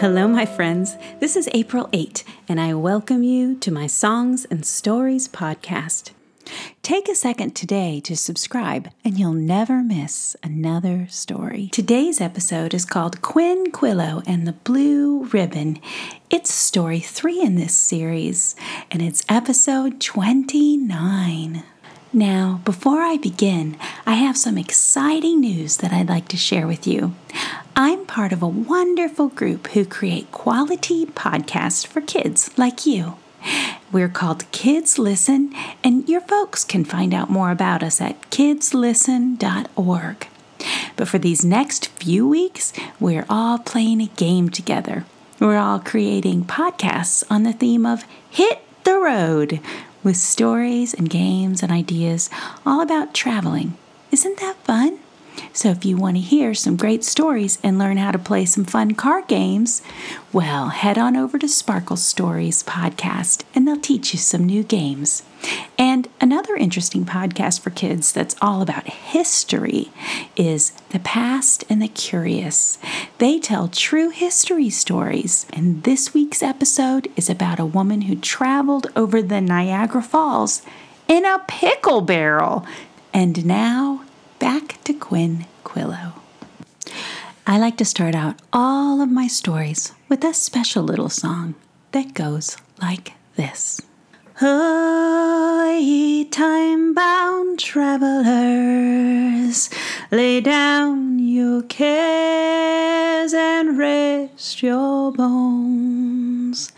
Hello, my friends. This is April 8, and I welcome you to my Songs and Stories podcast. Take a second today to subscribe, and you'll never miss another story. Today's episode is called Quinn Quillo and the Blue Ribbon. It's story three in this series, and it's episode 29. Now, before I begin, I have some exciting news that I'd like to share with you. I'm part of a wonderful group who create quality podcasts for kids like you. We're called Kids Listen, and your folks can find out more about us at kidslisten.org. But for these next few weeks, we're all playing a game together. We're all creating podcasts on the theme of Hit the Road, with stories and games and ideas all about traveling. Isn't that fun? So, if you want to hear some great stories and learn how to play some fun card games, well, head on over to Sparkle Stories podcast and they'll teach you some new games. And another interesting podcast for kids that's all about history is The Past and the Curious. They tell true history stories, and this week's episode is about a woman who traveled over the Niagara Falls in a pickle barrel. And now, back to Quinn Quillo. I like to start out all of my stories with a special little song that goes like this. Oh, ye time bound travelers, lay down your cares and rest your bones,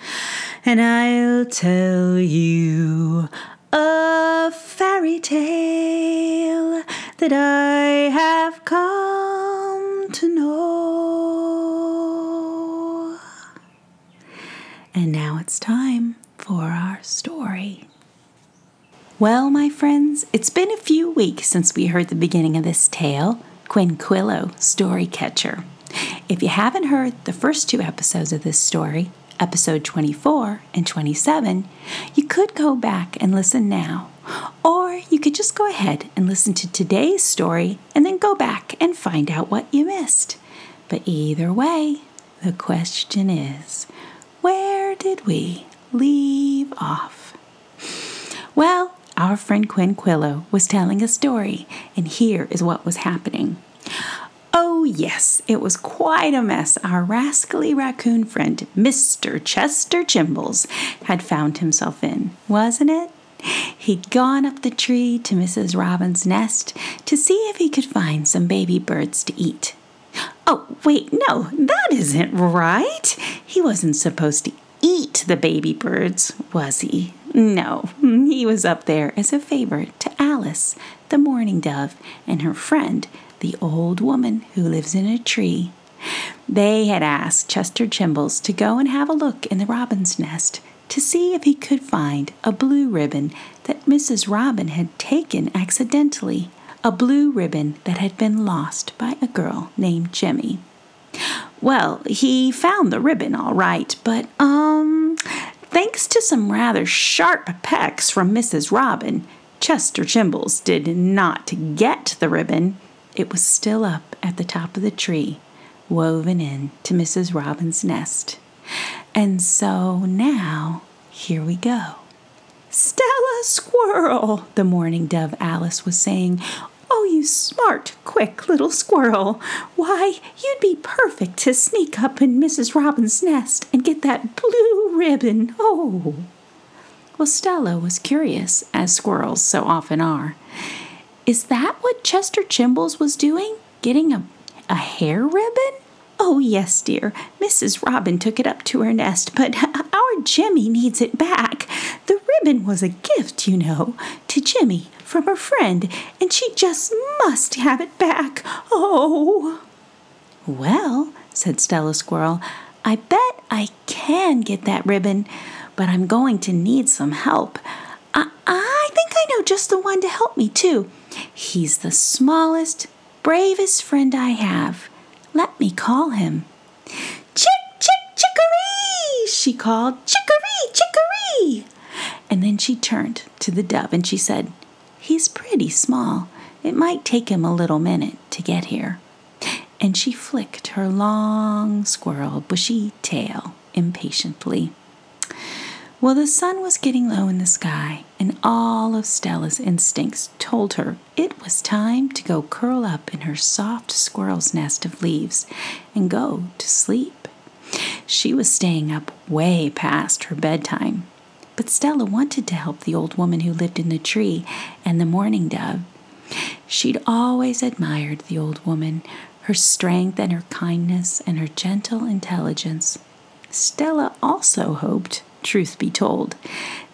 and I'll tell you a fairy tale that I have come to know. And now it's time for our story. Well, my friends, it's been a few weeks since we heard the beginning of this tale, Quinquillo Story Catcher. If you haven't heard the first two episodes of this story, episode 24 and 27, you could go back and listen now. Or you could just go ahead and listen to today's story and then go back and find out what you missed. But either way, the question is where did we leave off? Well, our friend Quinn Quillo was telling a story, and here is what was happening. Oh, yes, it was quite a mess our rascally raccoon friend, Mr. Chester Chimbles, had found himself in, wasn't it? He'd gone up the tree to Mrs. Robin's nest to see if he could find some baby birds to eat. Oh, wait, no, that isn't right. He wasn't supposed to eat the baby birds, was he? No, he was up there as a favor to Alice, the mourning dove, and her friend, the old woman who lives in a tree. They had asked Chester Chimbles to go and have a look in the robin's nest to see if he could find a blue ribbon that Mrs. Robin had taken accidentally, a blue ribbon that had been lost by a girl named Jemmy. Well, he found the ribbon all right, but, um, thanks to some rather sharp pecks from Mrs. Robin, Chester Chimbles did not get the ribbon. It was still up at the top of the tree, woven in to Mrs. Robin's nest. And so now, here we go. Stella Squirrel, the mourning dove Alice was saying. Oh, you smart, quick little squirrel. Why, you'd be perfect to sneak up in Mrs. Robin's nest and get that blue ribbon. Oh. Well, Stella was curious, as squirrels so often are. Is that what Chester Chimbles was doing? Getting a, a hair ribbon? Oh, yes, dear. Mrs. Robin took it up to her nest, but our Jimmy needs it back. The ribbon was a gift, you know, to Jimmy from her friend, and she just must have it back. Oh. Well, said Stella Squirrel, I bet I can get that ribbon, but I'm going to need some help. I, I think I know just the one to help me, too. He's the smallest, bravest friend I have. Let me call him. Chick, chick, chickaree, she called. Chickaree, chickaree. And then she turned to the dove and she said, He's pretty small. It might take him a little minute to get here. and she flicked her long squirrel bushy tail impatiently. Well, the sun was getting low in the sky, and all of Stella's instincts told her it was time to go curl up in her soft squirrel's nest of leaves and go to sleep. She was staying up way past her bedtime, but Stella wanted to help the old woman who lived in the tree and the mourning dove. She'd always admired the old woman, her strength and her kindness and her gentle intelligence. Stella also hoped, truth be told,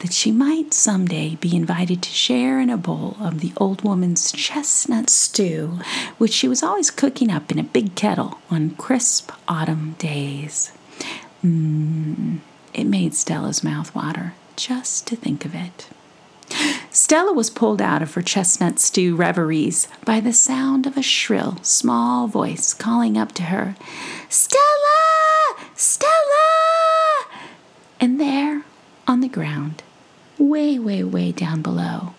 that she might someday be invited to share in a bowl of the old woman's chestnut stew, which she was always cooking up in a big kettle on crisp autumn days. Mmm, it made Stella's mouth water just to think of it. Stella was pulled out of her chestnut stew reveries by the sound of a shrill, small voice calling up to her, Stella! Stella! And there, on the ground, way, way, way down below,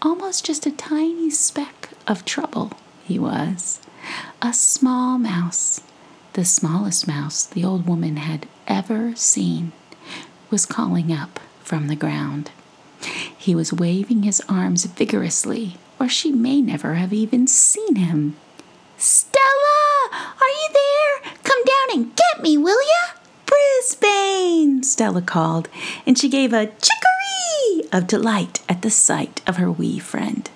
almost just a tiny speck of trouble, he was. A small mouse, the smallest mouse the old woman had ever seen, was calling up from the ground. He was waving his arms vigorously, or she may never have even seen him. Stella, are you there? Come down and get me, will ya? Brisbane, Stella called, and she gave a chickaree of delight at the sight of her wee friend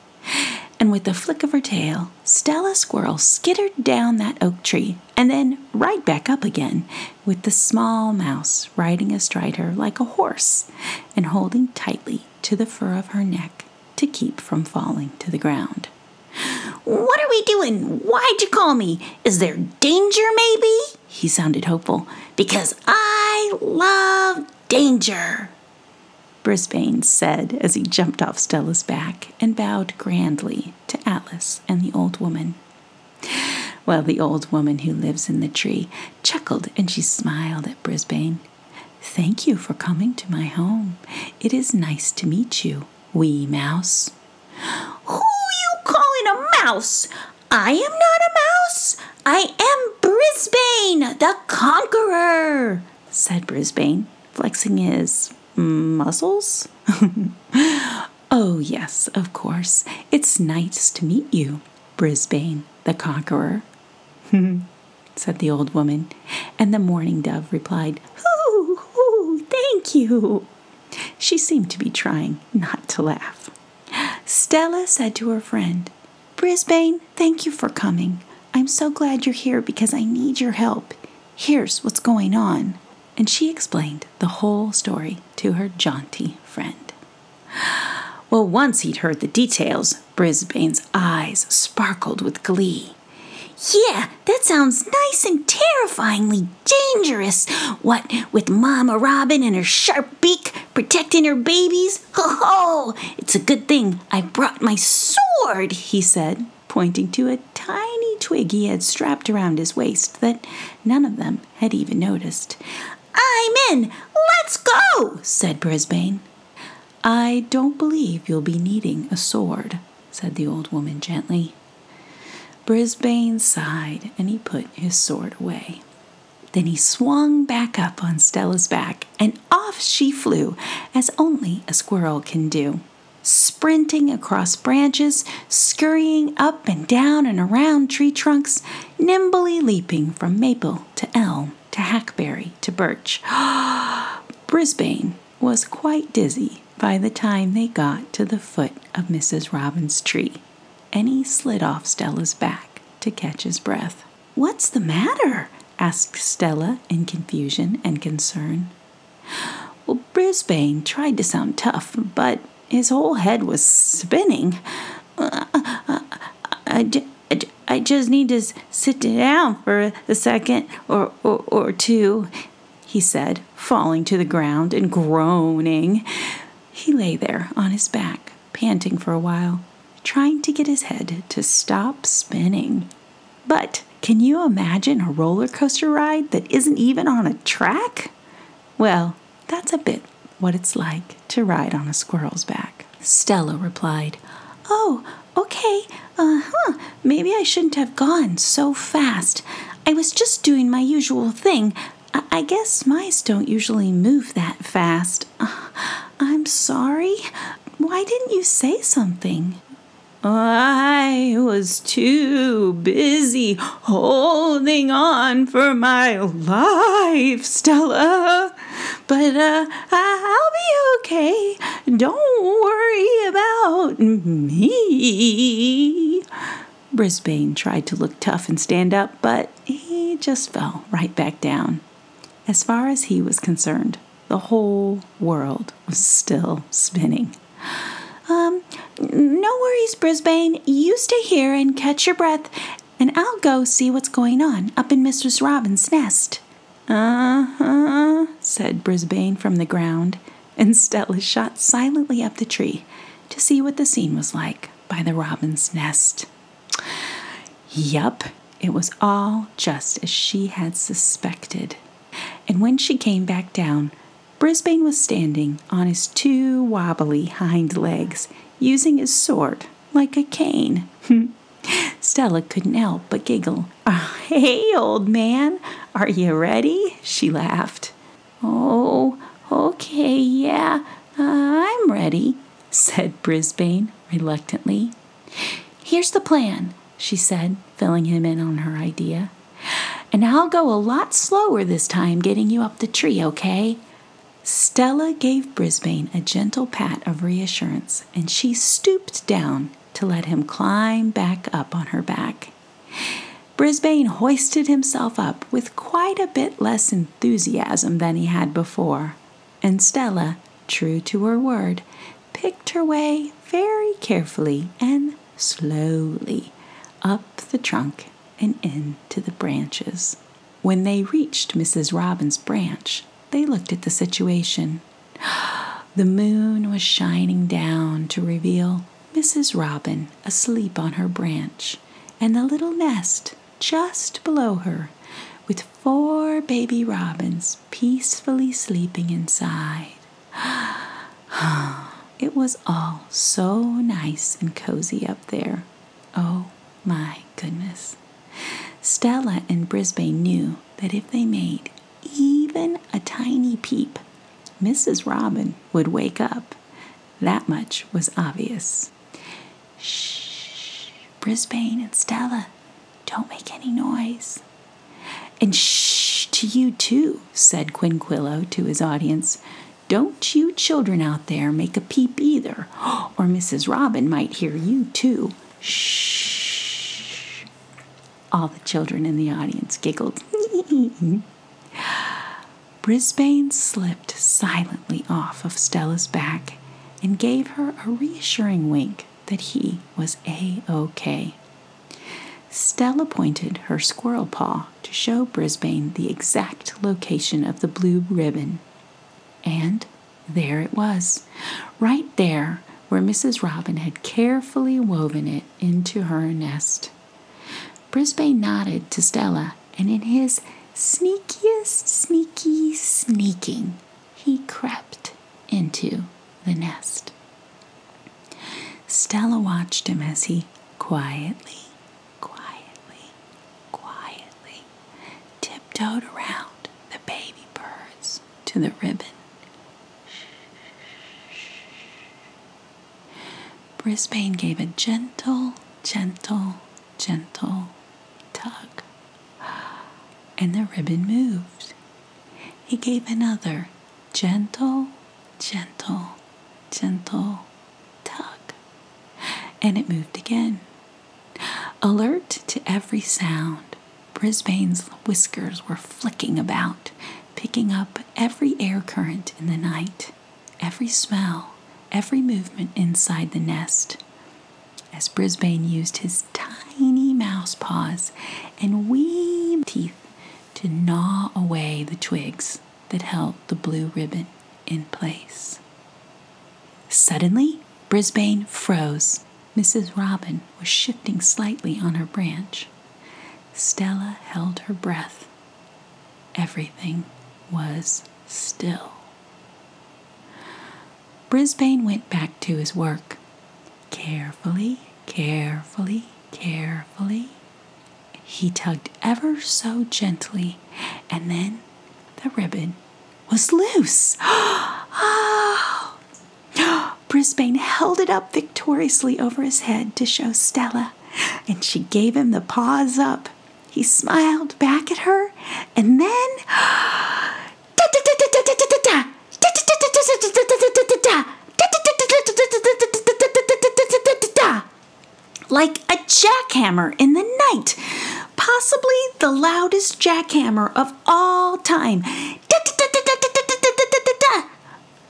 and with a flick of her tail, Stella Squirrel skittered down that oak tree and then right back up again, with the small mouse riding astride her like a horse and holding tightly to the fur of her neck to keep from falling to the ground. What are we doing? Why'd you call me? Is there danger, maybe? He sounded hopeful. Because I love danger. Brisbane said as he jumped off Stella's back and bowed grandly to Alice and the old woman. Well, the old woman who lives in the tree chuckled and she smiled at Brisbane. Thank you for coming to my home. It is nice to meet you, wee mouse. Who you calling a mouse? I am not a mouse. I am Brisbane, the conqueror, said Brisbane, flexing his muscles? oh, yes, of course. It's nice to meet you, Brisbane the Conqueror, said the old woman, and the mourning dove replied, Ooh, ooh, thank you. She seemed to be trying not to laugh. Stella said to her friend, Brisbane, thank you for coming. I'm so glad you're here because I need your help. Here's what's going on and she explained the whole story to her jaunty friend. Well, once he'd heard the details, Brisbane's eyes sparkled with glee. Yeah, that sounds nice and terrifyingly dangerous. What with Mama Robin and her sharp beak protecting her babies? Ho oh, ho! It's a good thing I brought my sword, he said, pointing to a tiny twig he had strapped around his waist that none of them had even noticed. I'm in. Let's go, said Brisbane. I don't believe you'll be needing a sword, said the old woman gently. Brisbane sighed and he put his sword away. Then he swung back up on Stella's back and off she flew, as only a squirrel can do. Sprinting across branches, scurrying up and down and around tree trunks, nimbly leaping from maple to elm to hackberry to birch. Brisbane was quite dizzy by the time they got to the foot of Mrs. Robin's tree, and he slid off Stella's back to catch his breath. What's the matter? asked Stella in confusion and concern. Well, Brisbane tried to sound tough, but his whole head was spinning. I, I, I just need to sit down for a second or, or, or two, he said, falling to the ground and groaning. He lay there on his back, panting for a while, trying to get his head to stop spinning. But can you imagine a roller coaster ride that isn't even on a track? Well, that's a bit what it's like to ride on a squirrel's back. Stella replied, Oh, okay, uh huh, maybe I shouldn't have gone so fast. I was just doing my usual thing. I, I guess mice don't usually move that fast. Uh, I'm sorry. Why didn't you say something? I was too busy holding on for my life, Stella. But uh, I'll be okay. Don't worry about me. Brisbane tried to look tough and stand up, but he just fell right back down. As far as he was concerned, the whole world was still spinning. No worries, Brisbane. You stay here and catch your breath, and I'll go see what's going on up in Mistress Robin's nest. Uh huh, said Brisbane from the ground, and Stella shot silently up the tree to see what the scene was like by the robin's nest. Yup, it was all just as she had suspected. And when she came back down, Brisbane was standing on his two wobbly hind legs, using his sword like a cane. Stella couldn't help but giggle. Oh, hey, old man, are you ready? She laughed. Oh, okay, yeah, I'm ready, said Brisbane reluctantly. Here's the plan, she said, filling him in on her idea. And I'll go a lot slower this time getting you up the tree, okay? Stella gave Brisbane a gentle pat of reassurance, and she stooped down to let him climb back up on her back. Brisbane hoisted himself up with quite a bit less enthusiasm than he had before, and Stella, true to her word, picked her way very carefully and slowly up the trunk and into the branches. When they reached Mrs. Robin's branch, they looked at the situation. The moon was shining down to reveal Mrs. Robin asleep on her branch and the little nest just below her with four baby robins peacefully sleeping inside. it was all so nice and cozy up there. Oh my goodness. Stella and Brisbane knew that if they made even a tiny peep, Mrs. Robin would wake up. That much was obvious. Shh, Brisbane and Stella, don't make any noise. And shh to you too, said Quinquillo to his audience. Don't you children out there make a peep either, or Mrs. Robin might hear you too. Shh. All the children in the audience giggled. Brisbane slipped silently off of Stella's back and gave her a reassuring wink that he was A OK. Stella pointed her squirrel paw to show Brisbane the exact location of the blue ribbon. And there it was, right there where Mrs. Robin had carefully woven it into her nest. Brisbane nodded to Stella, and in his sneakiest, sneaky, sneaking, he crept into the nest. Stella watched him as he quietly, quietly, quietly tiptoed around the baby birds to the ribbon. Brisbane gave a gentle, gentle, gentle tug and the ribbon moved. He gave another gentle, gentle, gentle tug, and it moved again. Alert to every sound, Brisbane's whiskers were flicking about, picking up every air current in the night, every smell, every movement inside the nest. As Brisbane used his tiny mouse paws and wee teeth to gnaw away the twigs that held the blue ribbon in place. Suddenly, Brisbane froze. Mrs. Robin was shifting slightly on her branch. Stella held her breath. Everything was still. Brisbane went back to his work. Carefully, Carefully, carefully, he tugged ever so gently, and then the ribbon was loose. oh! Brisbane held it up victoriously over his head to show Stella, and she gave him the paws up. He smiled back at her, and then. like a jackhammer in the night, possibly the loudest jackhammer of all time.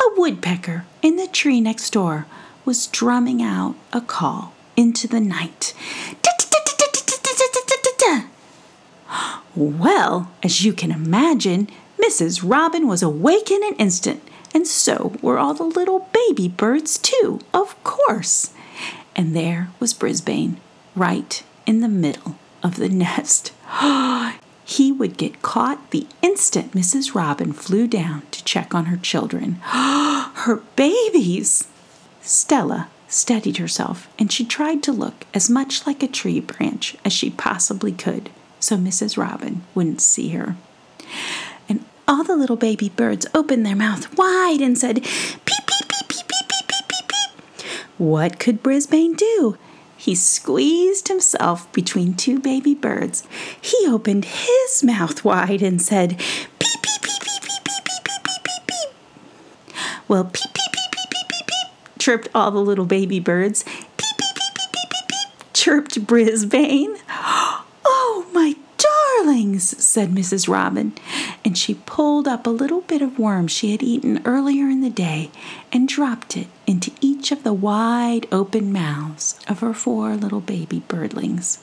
A woodpecker in the tree next door was drumming out a call into the night. Well, as you can imagine, Mrs. Robin was awake in an instant, and so were all the little baby birds, too, of course and there was Brisbane, right in the middle of the nest. he would get caught the instant Mrs. Robin flew down to check on her children. her babies! Stella steadied herself and she tried to look as much like a tree branch as she possibly could so Mrs. Robin wouldn't see her. And all the little baby birds opened their mouth wide and said, Peep, peep, peep, peep, peep, peep, peep, peep, peep. what could Brisbane do? He squeezed himself between two baby birds. He opened his mouth wide and said, Peep, peep, peep, peep, peep, peep, peep, peep, peep, peep, peep. Well, peep, peep, peep, peep, peep, peep, peep, chirped all the little baby birds. Peep, peep, peep, peep, peep, peep, peep, chirped Brisbane. Darlings, said Mrs. Robin, and she pulled up a little bit of worm she had eaten earlier in the day and dropped it into each of the wide open mouths of her four little baby birdlings.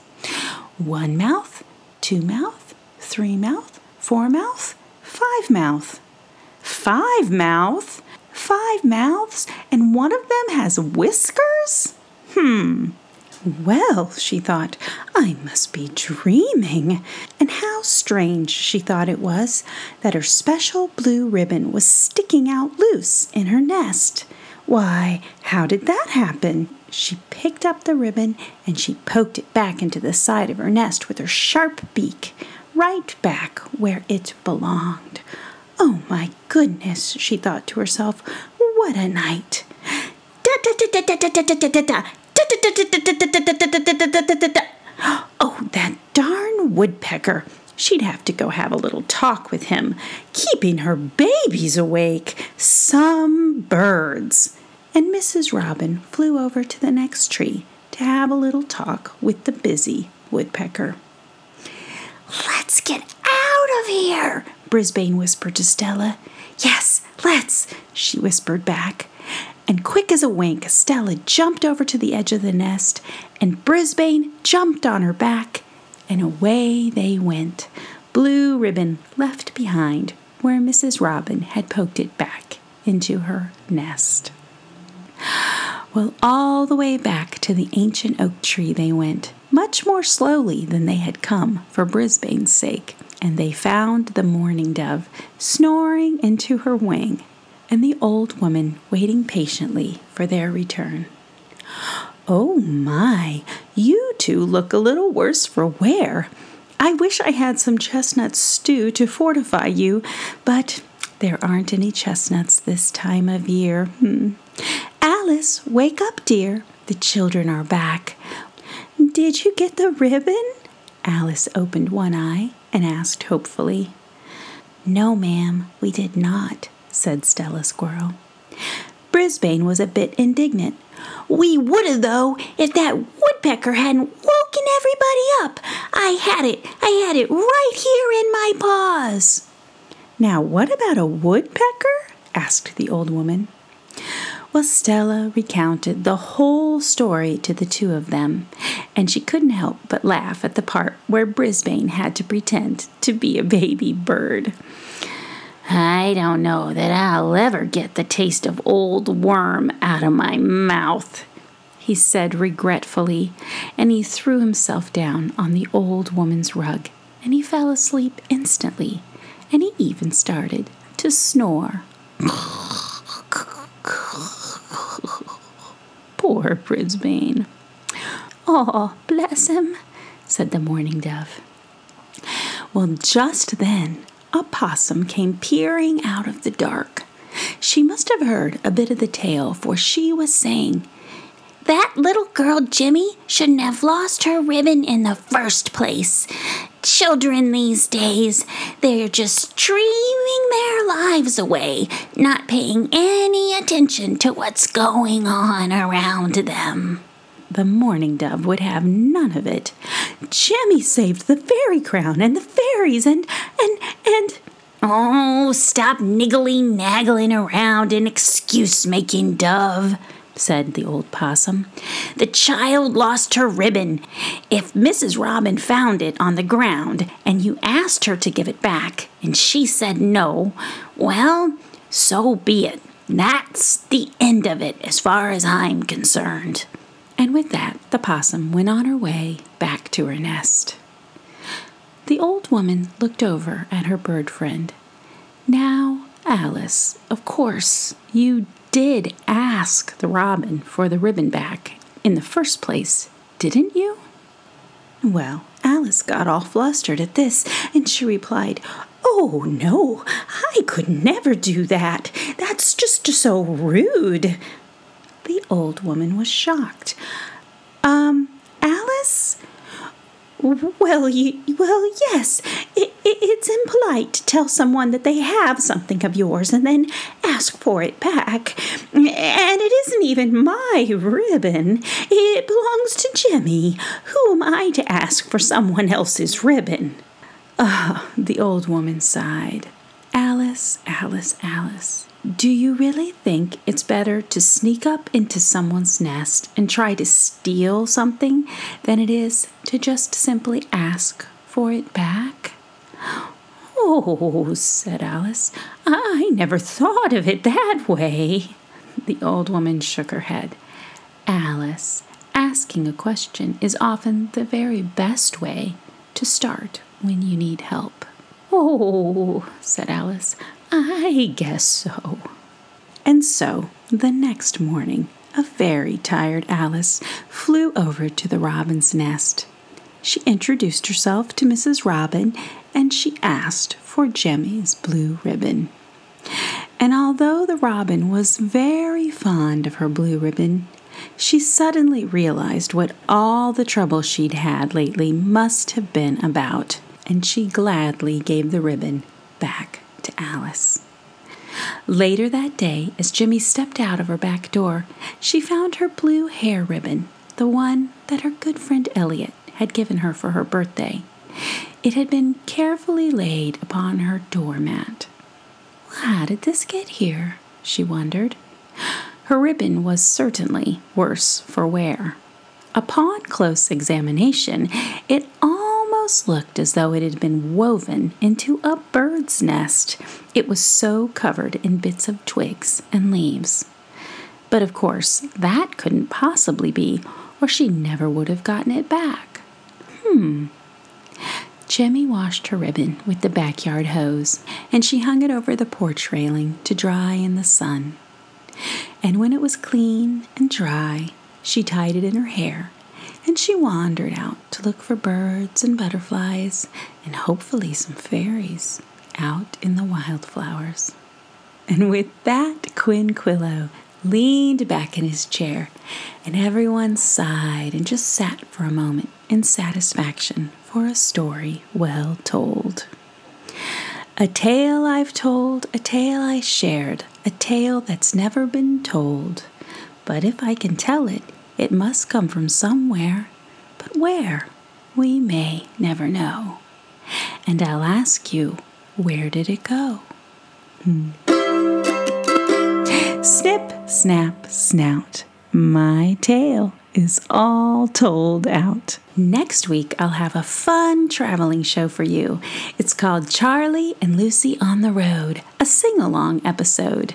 One mouth, two mouth, three mouth, four mouth, five mouth. Five mouth? Five mouths, and one of them has whiskers? Hmm. Well, she thought, I must be dreaming. And how strange she thought it was that her special blue ribbon was sticking out loose in her nest. Why, how did that happen? She picked up the ribbon and she poked it back into the side of her nest with her sharp beak, right back where it belonged. Oh my goodness, she thought to herself, what a night! Da da da da da da da da da Oh, that darn woodpecker. She'd have to go have a little talk with him, keeping her babies awake. Some birds. And Mrs. Robin flew over to the next tree to have a little talk with the busy woodpecker. Let's get out of here, Brisbane whispered to Stella. Yes, let's, she whispered back. And quick as a wink, Stella jumped over to the edge of the nest, and Brisbane jumped on her back, and away they went. Blue ribbon left behind where Mrs. Robin had poked it back into her nest. Well, all the way back to the ancient oak tree they went, much more slowly than they had come for Brisbane's sake, and they found the mourning dove snoring into her wing and the old woman waiting patiently for their return. Oh my, you two look a little worse for wear. I wish I had some chestnut stew to fortify you, but there aren't any chestnuts this time of year. Hmm. Alice, wake up, dear. The children are back. Did you get the ribbon? Alice opened one eye and asked hopefully. No, ma'am, we did not, said Stella Squirrel. Brisbane was a bit indignant. We would have, though, if that woodpecker hadn't woken everybody up. I had it, I had it right here in my paws. Now, what about a woodpecker? asked the old woman. Well, Stella recounted the whole story to the two of them, and she couldn't help but laugh at the part where Brisbane had to pretend to be a baby bird. I don't know that I'll ever get the taste of old worm out of my mouth, he said regretfully, and he threw himself down on the old woman's rug, and he fell asleep instantly, and he even started to snore. Poor Brisbane. Oh, bless him, said the mourning dove. Well, just then, a possum came peering out of the dark. She must have heard a bit of the tale, for she was saying, That little girl, Jimmy, shouldn't have lost her ribbon in the first place. Children these days, they're just dreaming their lives away, not paying any attention to what's going on around them. The mourning dove would have none of it. Jimmy saved the fairy crown and the fairies and, and, and. Oh, stop niggly naggling around and excuse making, Dove, said the old possum. The child lost her ribbon. If Mrs. Robin found it on the ground and you asked her to give it back and she said no, well, so be it. That's the end of it as far as I'm concerned. And with that, the possum went on her way back to her nest. The old woman looked over at her bird friend. Now, Alice, of course, you did ask the robin for the ribbon back in the first place, didn't you? Well, Alice got all flustered at this, and she replied, Oh, no, I could never do that. That's just so rude. Old woman was shocked. Um, Alice? Well, you, well, yes. It, it, it's impolite to tell someone that they have something of yours and then ask for it back. And it isn't even my ribbon. It belongs to Jimmy. Who am I to ask for someone else's ribbon? Ah, the old woman sighed. Alice, Alice, Alice. Do you really think it's better to sneak up into someone's nest and try to steal something than it is to just simply ask for it back? Oh, said Alice, I never thought of it that way. The old woman shook her head. Alice, asking a question is often the very best way to start when you need help. Oh, said Alice, I guess so. And so, the next morning, a very tired Alice flew over to the robin's nest. She introduced herself to Mrs. Robin and she asked for Jemmy's blue ribbon. And although the robin was very fond of her blue ribbon, she suddenly realized what all the trouble she'd had lately must have been about, and she gladly gave the ribbon back to Alice. Later that day, as Jimmy stepped out of her back door, she found her blue hair ribbon, the one that her good friend Elliot had given her for her birthday. It had been carefully laid upon her doormat. How did this get here? she wondered. Her ribbon was certainly worse for wear. Upon close examination, it almost looked as though it had been woven into a bird's nest. It was so covered in bits of twigs and leaves. But of course, that couldn't possibly be, or she never would have gotten it back. Hmm. Jemmy washed her ribbon with the backyard hose, and she hung it over the porch railing to dry in the sun. And when it was clean and dry, she tied it in her hair and she wandered out to look for birds and butterflies and hopefully some fairies out in the wildflowers. And with that, Quinquillo leaned back in his chair, and everyone sighed and just sat for a moment in satisfaction for a story well told. A tale I've told, a tale I shared, a tale that's never been told. But if I can tell it, it must come from somewhere, but where, we may never know. And I'll ask you, where did it go? Hmm. Snip, snap, snout. My tale is all told out. Next week, I'll have a fun traveling show for you. It's called Charlie and Lucy on the Road, a sing along episode.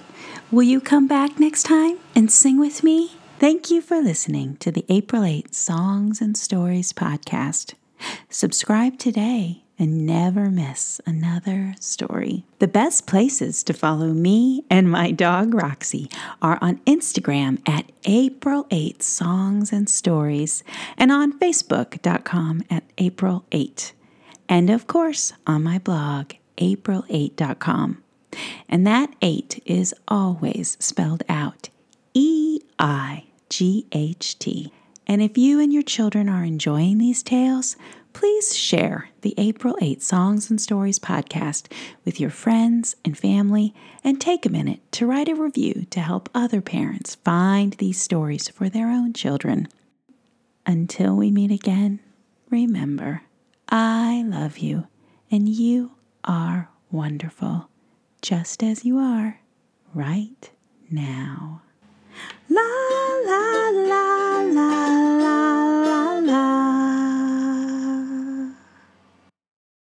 Will you come back next time and sing with me? Thank you for listening to the April 8 Songs and Stories podcast. Subscribe today and never miss another story. The best places to follow me and my dog Roxy are on Instagram at April 8 Songs and Stories and on Facebook.com at April 8. And of course, on my blog, April8.com. And that 8 is always spelled out E I G H T. And if you and your children are enjoying these tales, please share the April 8 Songs and Stories podcast with your friends and family and take a minute to write a review to help other parents find these stories for their own children. Until we meet again, remember, I love you and you are wonderful, just as you are right now. 啦啦啦啦啦